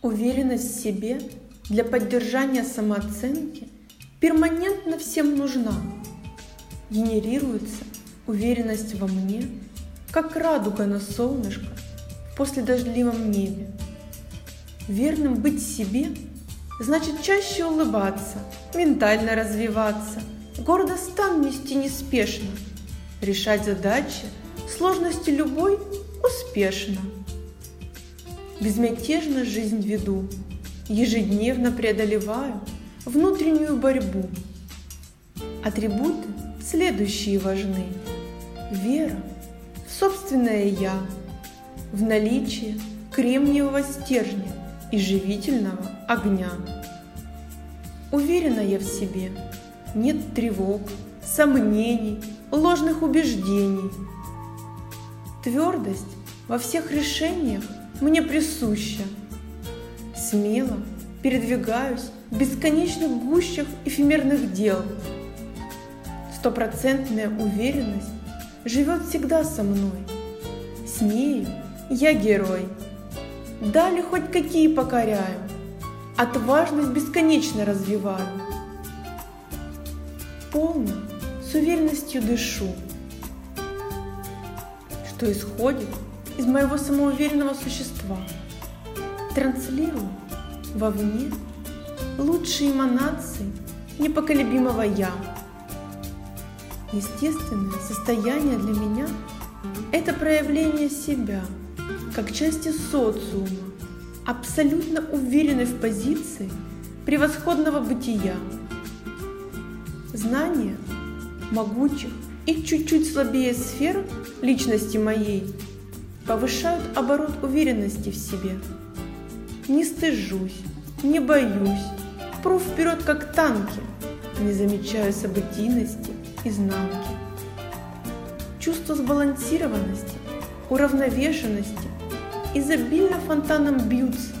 Уверенность в себе для поддержания самооценки перманентно всем нужна. Генерируется уверенность во мне, как радуга на солнышко после дождливом небе. Верным быть себе значит чаще улыбаться, ментально развиваться, гордо стан нести неспешно, решать задачи, сложности любой успешно. Безмятежно жизнь веду, ежедневно преодолеваю внутреннюю борьбу. Атрибуты следующие важны. Вера в собственное «я», в наличие кремниевого стержня и живительного огня. Уверена я в себе, нет тревог, сомнений, ложных убеждений. Твердость во всех решениях мне присуща. Смело передвигаюсь в бесконечных гущах эфемерных дел. Стопроцентная уверенность живет всегда со мной. С нею я герой. Дали хоть какие покоряю, отважность бесконечно развиваю. Полно, с уверенностью дышу, что исходит из моего самоуверенного существа. Транслирую вовне лучшие эманации непоколебимого «Я». Естественное состояние для меня – это проявление себя, как части социума, абсолютно уверенной в позиции превосходного бытия. Знание могучих и чуть-чуть слабее сфер личности моей повышают оборот уверенности в себе. Не стыжусь, не боюсь, пру вперед как танки, не замечаю событийности, изнанки. Чувство сбалансированности, уравновешенности изобильно фонтаном бьются.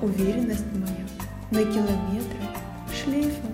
Уверенность моя на километры шлейфом